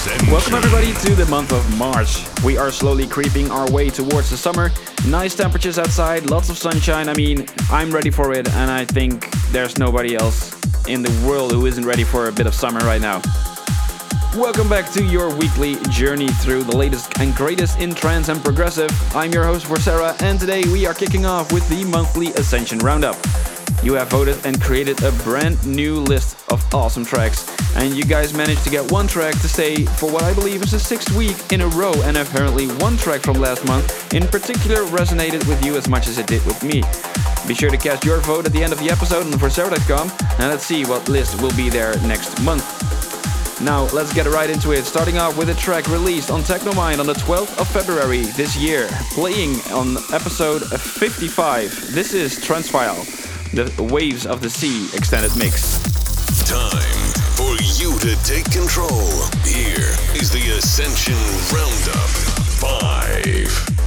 Welcome everybody to the month of March. We are slowly creeping our way towards the summer. Nice temperatures outside, lots of sunshine. I mean, I'm ready for it, and I think there's nobody else in the world who isn't ready for a bit of summer right now. Welcome back to your weekly journey through the latest and greatest in trance and progressive. I'm your host Vorcera, and today we are kicking off with the monthly Ascension Roundup. You have voted and created a brand new list of awesome tracks, and you guys managed to get one track to stay for what I believe is the sixth week in a row, and apparently one track from last month in particular resonated with you as much as it did with me. Be sure to cast your vote at the end of the episode on Vorcera.com, and let's see what list will be there next month. Now, let's get right into it, starting off with a track released on Technomind on the 12th of February this year, playing on episode 55. This is Trancephile, the Waves of the Sea extended mix time for you to take control. Here is the Ascension Roundup 5.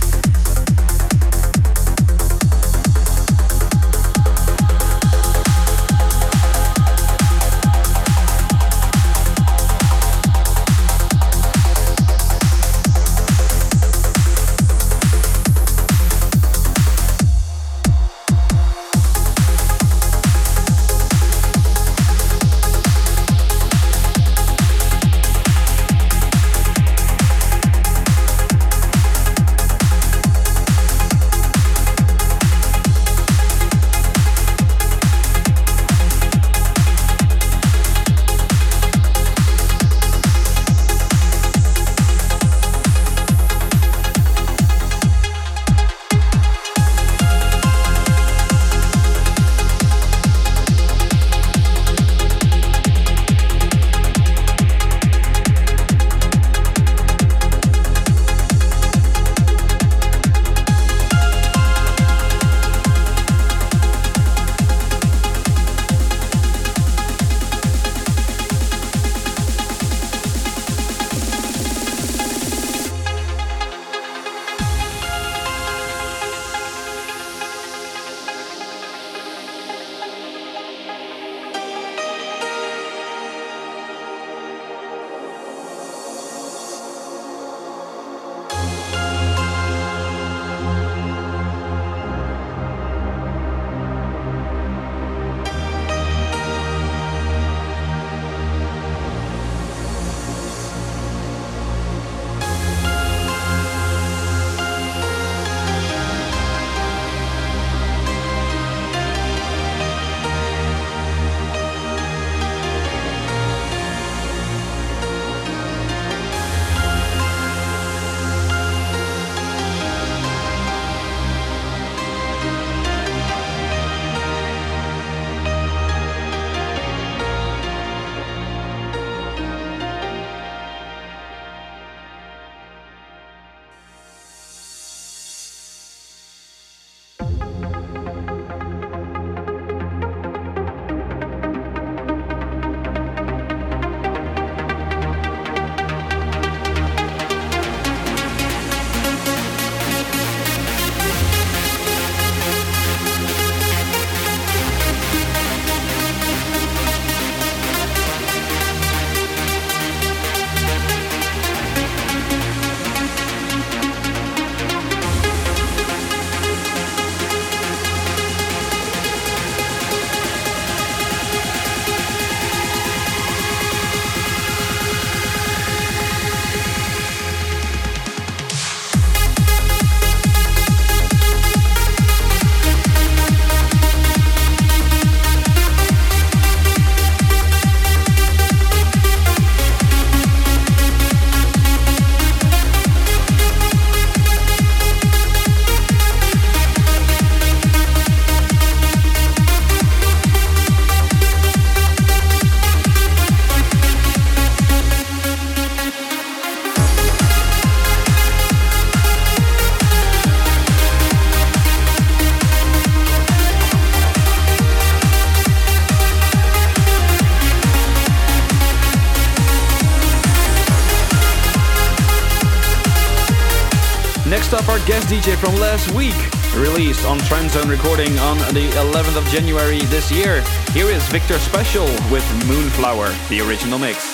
Up, our guest DJ from last week, released on Transzone Recording on the 11th of January this year. Here is Victor Special with Moonflower, the original mix.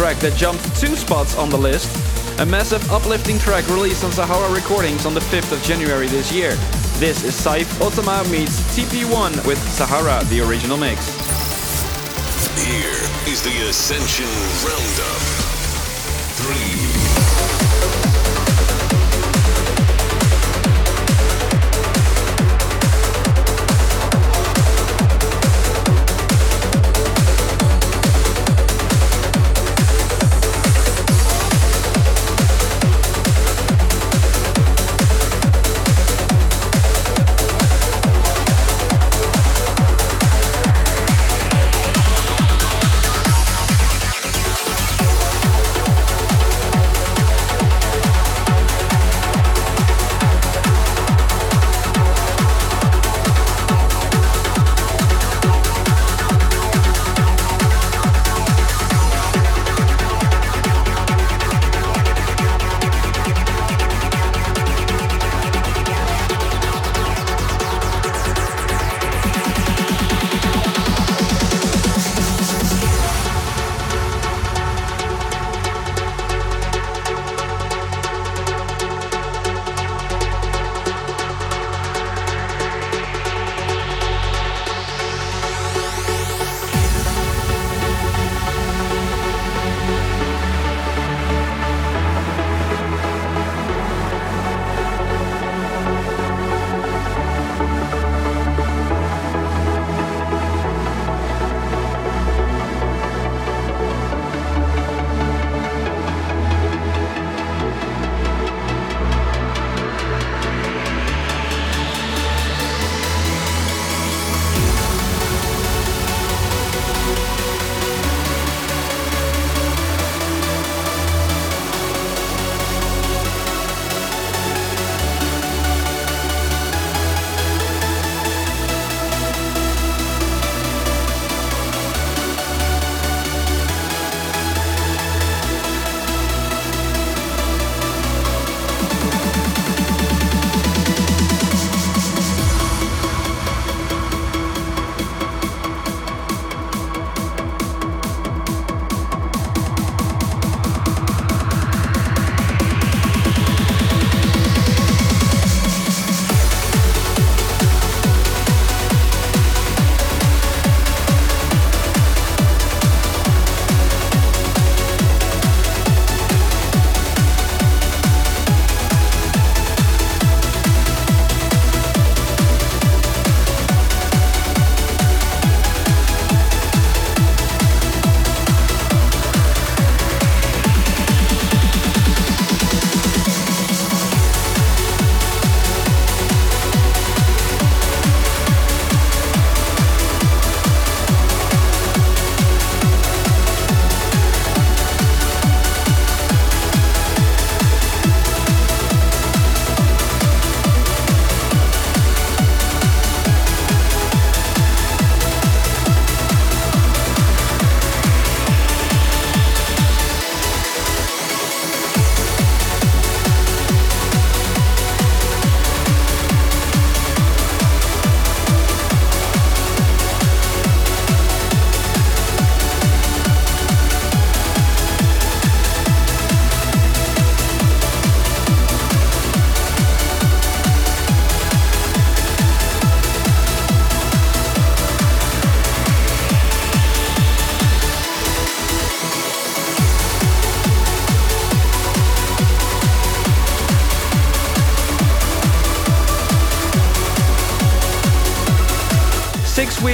Track that jumped two spots on the list, a massive uplifting track released on Sahara Recordings on the 5th of January this year. This is Seif Otama meets TP1 with Sahara, the original mix. Here is the Ascension Roundup. Three.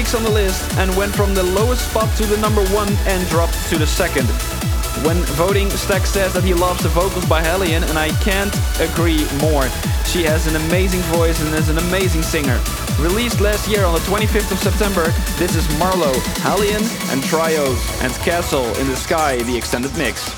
Weeks on the list and went from the lowest spot to the number one and dropped to the second. When voting, Stack says that he loves the vocals by HALIENE, and I can't agree more. She has an amazing voice and is an amazing singer. Released last year on the 25th of September, this is MaRLo, HALIENE, and Triode, and Castle in the Sky, the extended mix.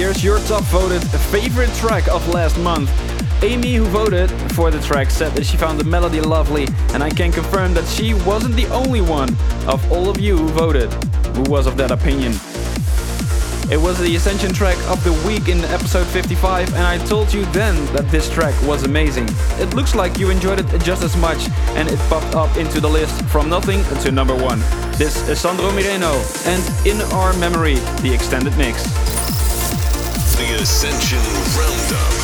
Here's your top voted favorite track of last month. Amy, who voted for the track, said that she found the melody lovely, and I can confirm that she wasn't the only one of all of you who voted who was of that opinion. It was the Ascension track of the week in episode 55, and I told you then that this track was amazing. It looks like you enjoyed it just as much, and it popped up into the list from nothing to number one. This is Sandro Mireno, and In Our Memory, the extended mix. The Ascension Roundup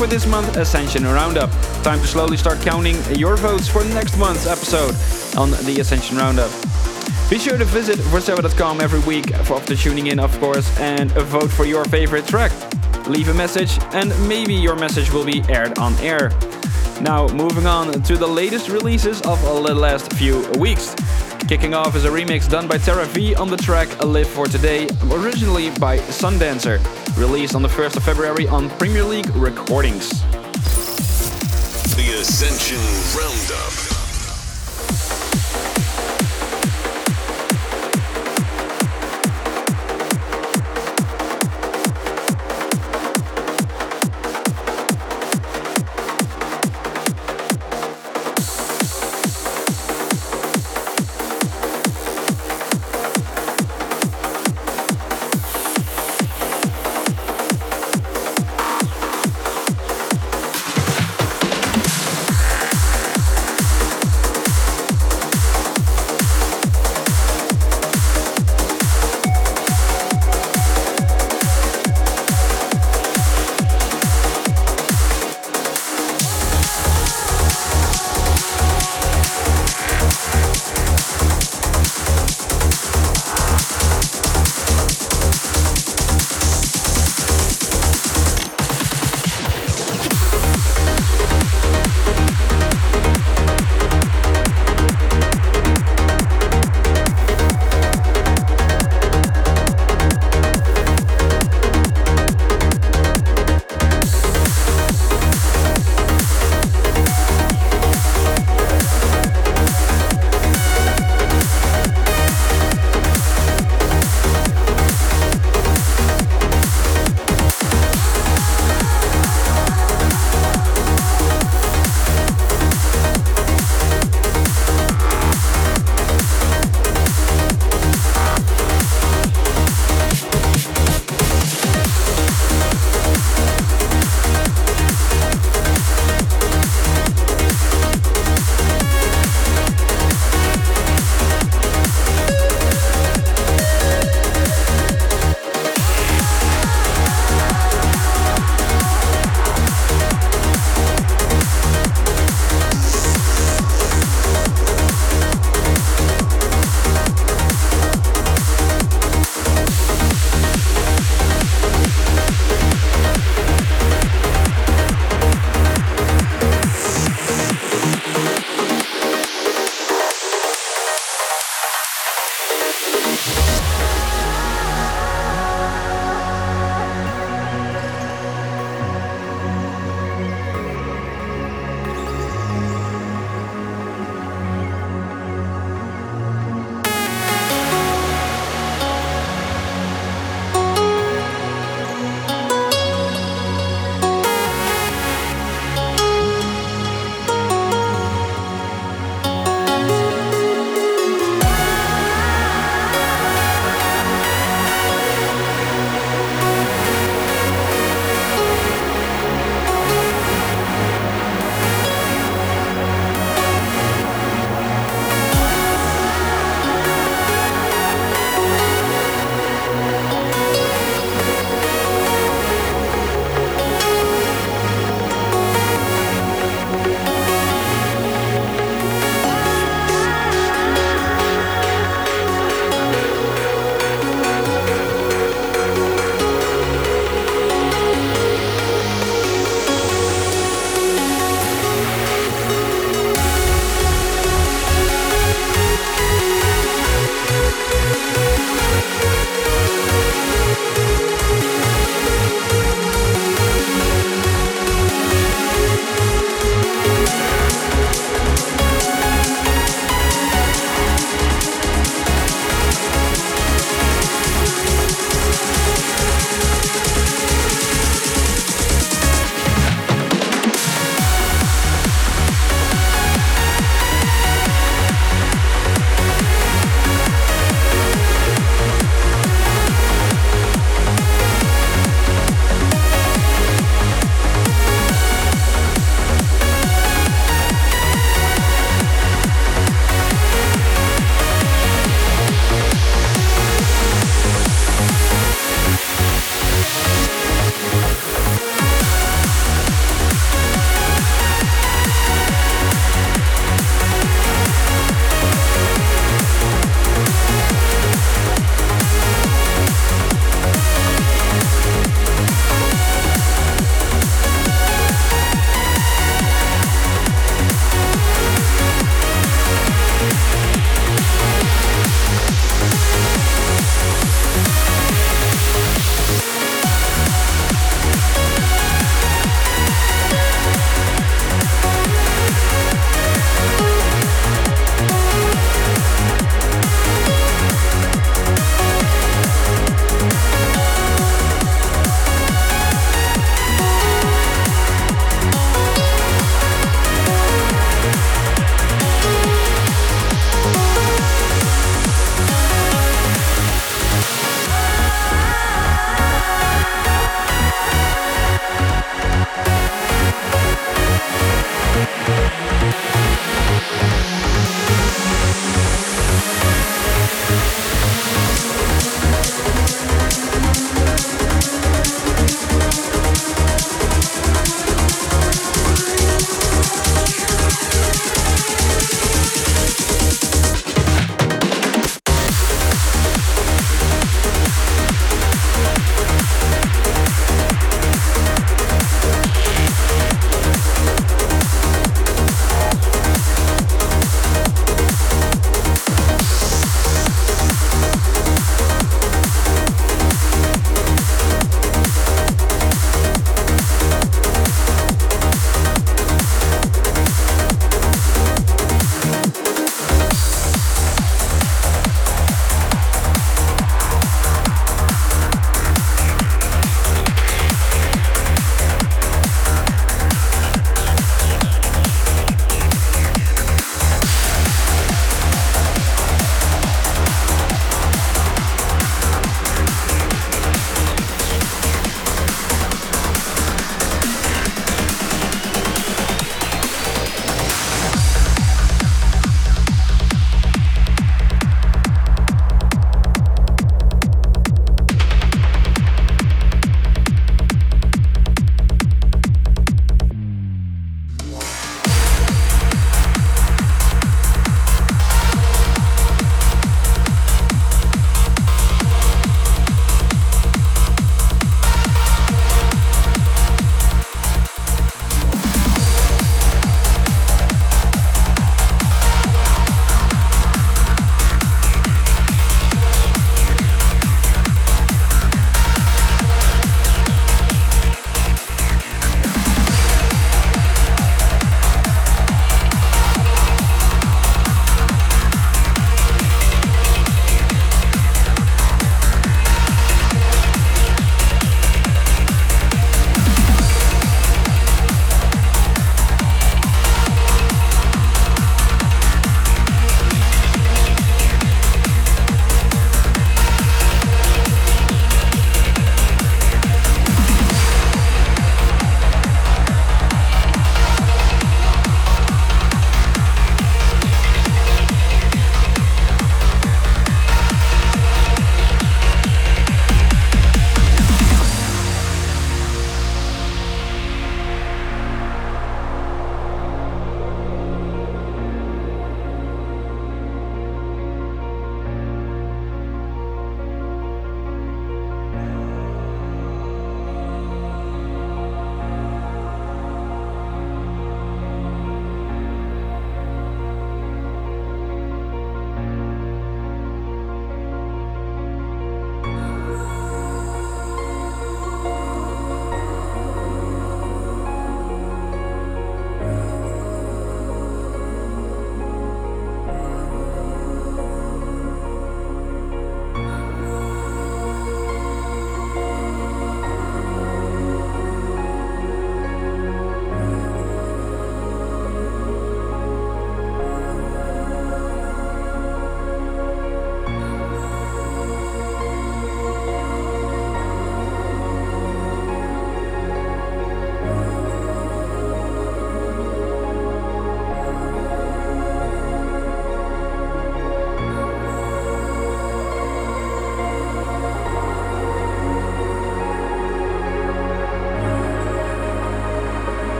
for this month's Ascension Roundup. Time to slowly start counting your votes for next month's episode on the Ascension Roundup. Be sure to visit vorcera.com every week after tuning in, of course, and vote for your favorite track. Leave a message, and maybe your message will be aired on air. Now, moving on to the latest releases of the last few weeks. Kicking off is a remix done by Terra V on the track Live for Today, originally by Sundancer released on the 1st of February on Premier League Recordings. The Ascension Roundup.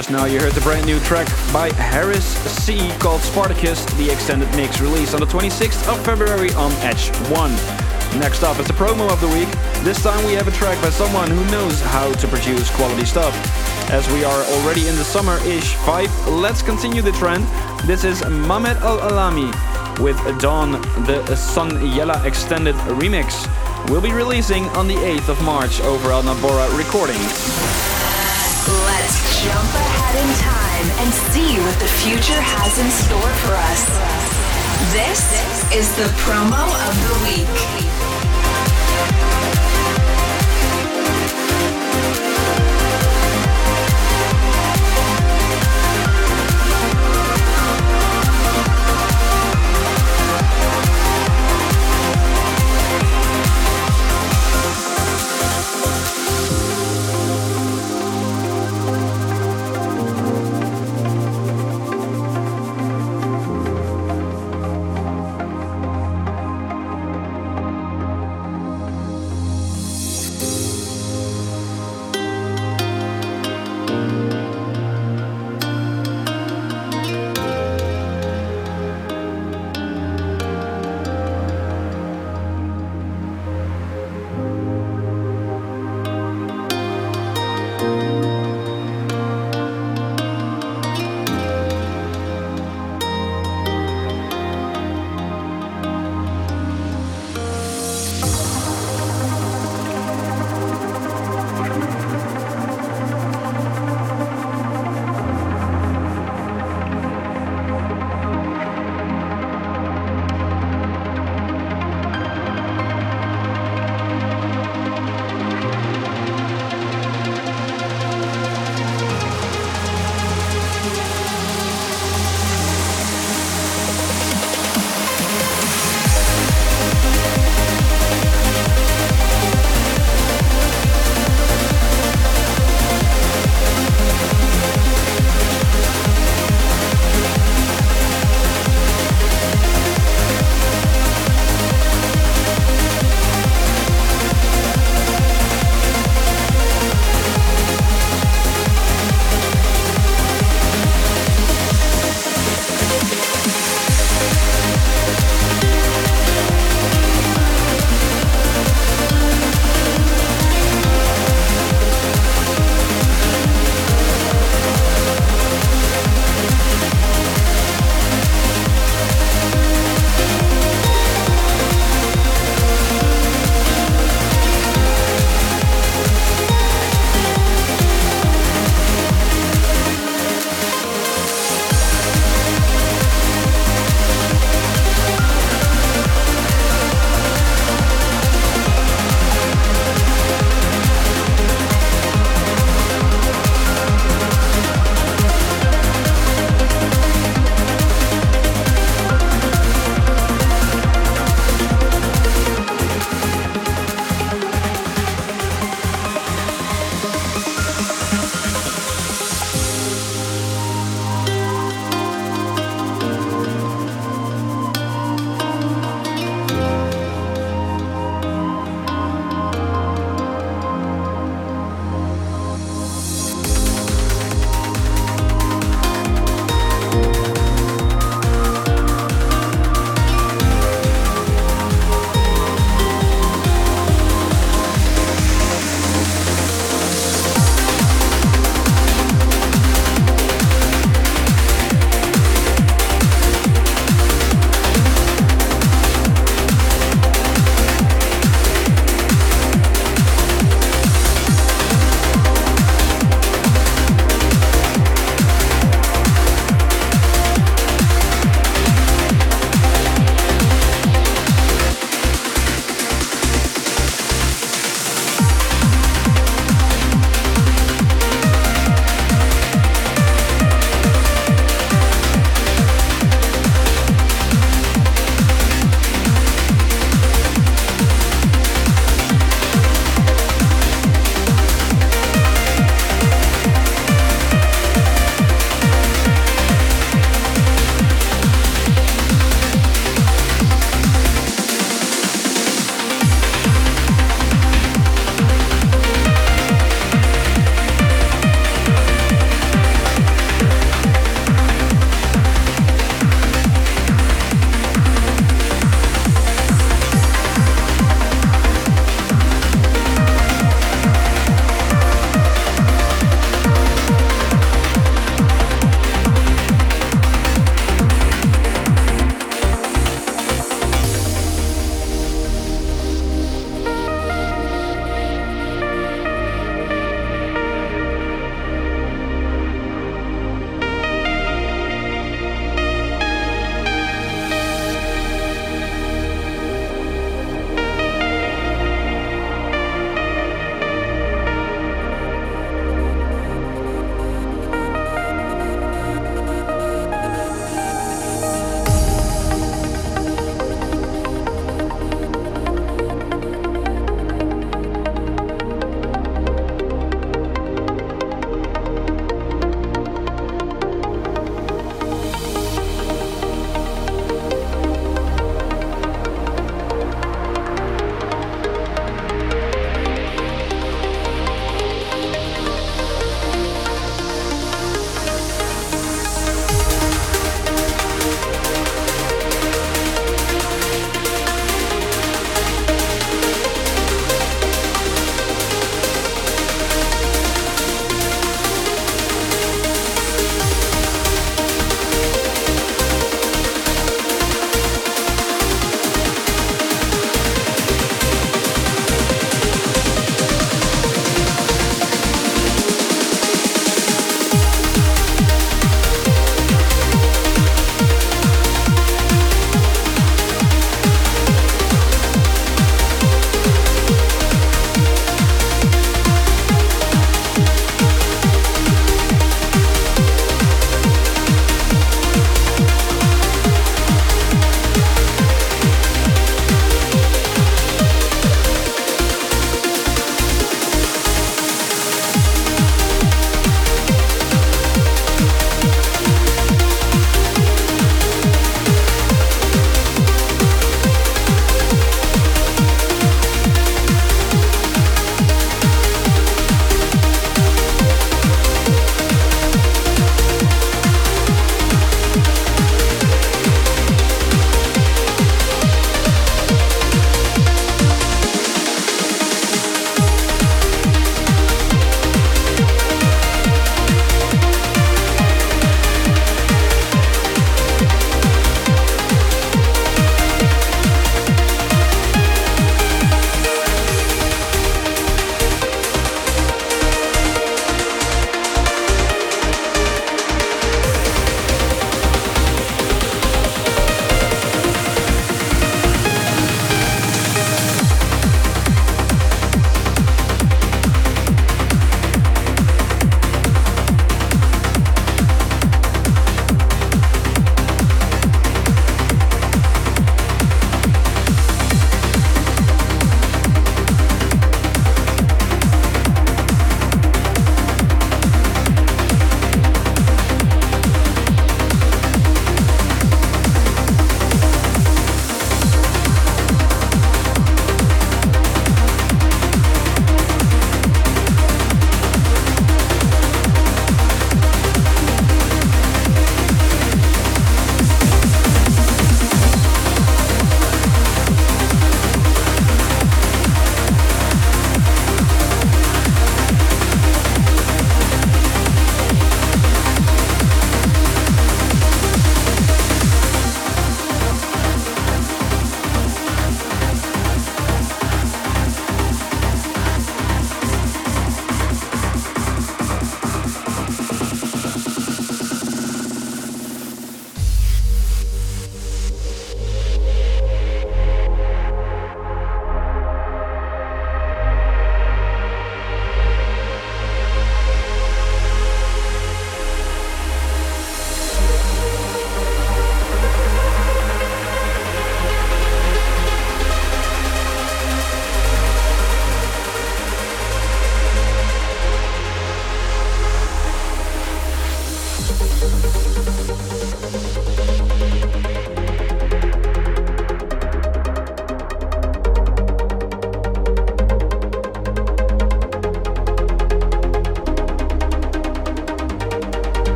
Just now you heard the brand new track by Haris C called Spartacus, the extended mix released on the 26th of February on Edge 1. Next up is the promo of the week. This time we have a track by someone who knows how to produce quality stuff. As we are already in the summer-ish vibe, let's continue the trend. This is Mhammed El Alami with Dawn, the Sun Yella extended remix. Will be releasing on the 8th of March over on Abora Recordings. Let's jump ahead in time and see what the future has in store for us. This is the promo of the week.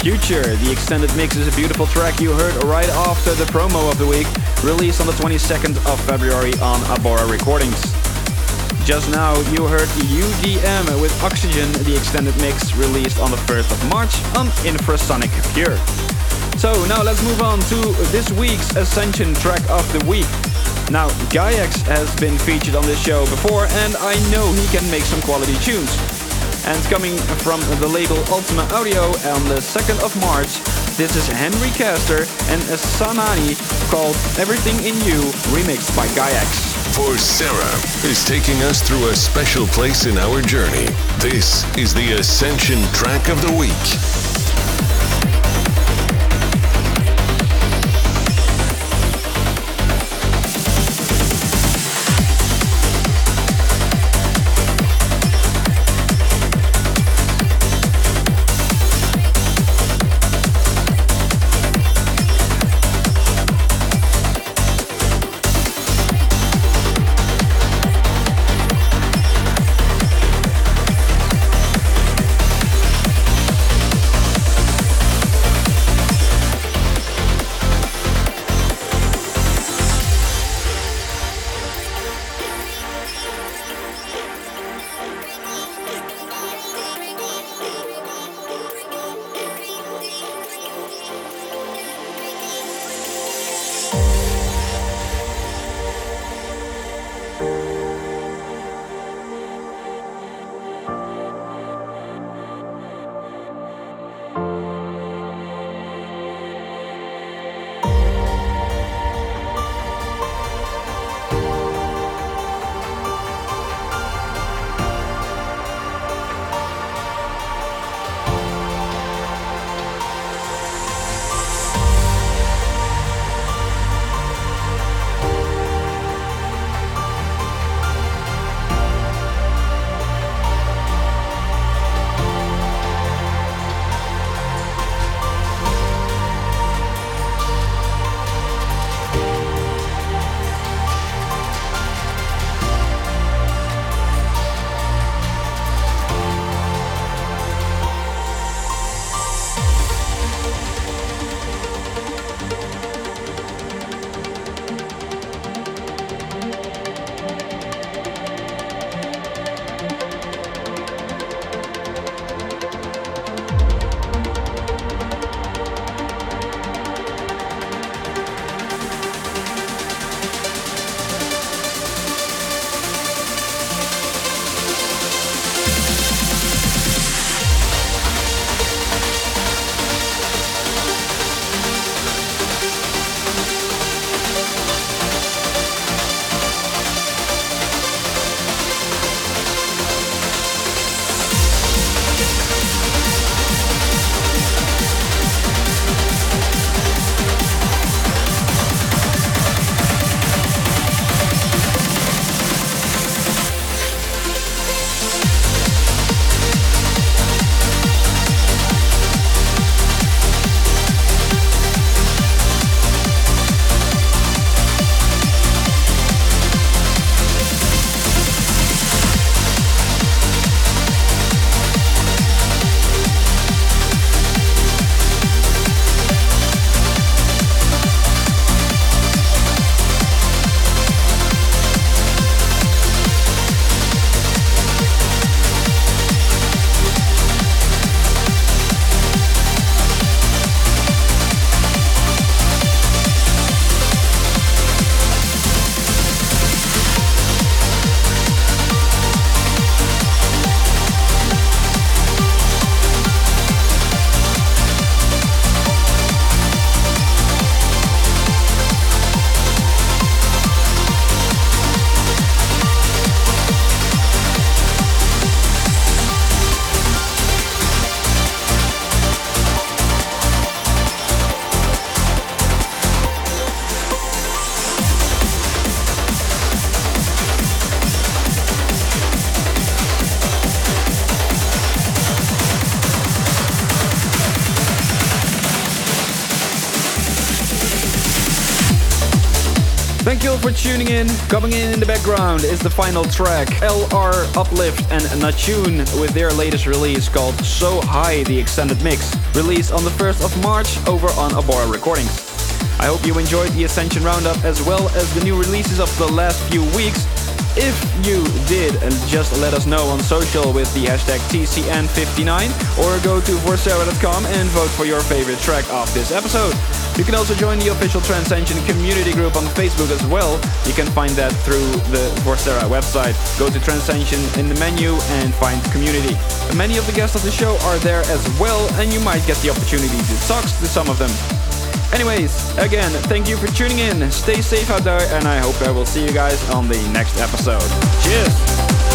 Future. The extended mix is a beautiful track you heard right after the promo of the week, released on the 22nd of February on Abora Recordings. Just now you heard UDM with Oxygen, the extended mix released on the 1st of March on Infrasonic Pure. So now let's move on to this week's Ascension track of the week. Now, Gayax has been featured on this show before, and I know he can make some quality tunes. And coming from the label Ultima Audio on the 2nd of March, this is Henry Caster and Sanani called Everything in You, remixed by Gayax. For Sarah is taking us through a special place in our journey. This is the Ascension track of the week. Thank you for tuning in. Coming in in the background is the final track, LR Uplift and Natune with their latest release called So High, the extended mix, released on the 1st of March over on Abora Recordings. I hope you enjoyed the Ascension Roundup as well as the new releases of the last few weeks. If you did, just let us know on social with the hashtag TCN59 or go to Vorcera.com and vote for your favorite track of this episode. You can also join the official Trancescension community group on Facebook as well. You can find that through the Vorcera website. Go to Trancescension in the menu and find community. Many of the guests of the show are there as well, and you might get the opportunity to talk to some of them. Anyways, again, thank you for tuning in. Stay safe out there, and I hope I will see you guys on the next episode. Cheers!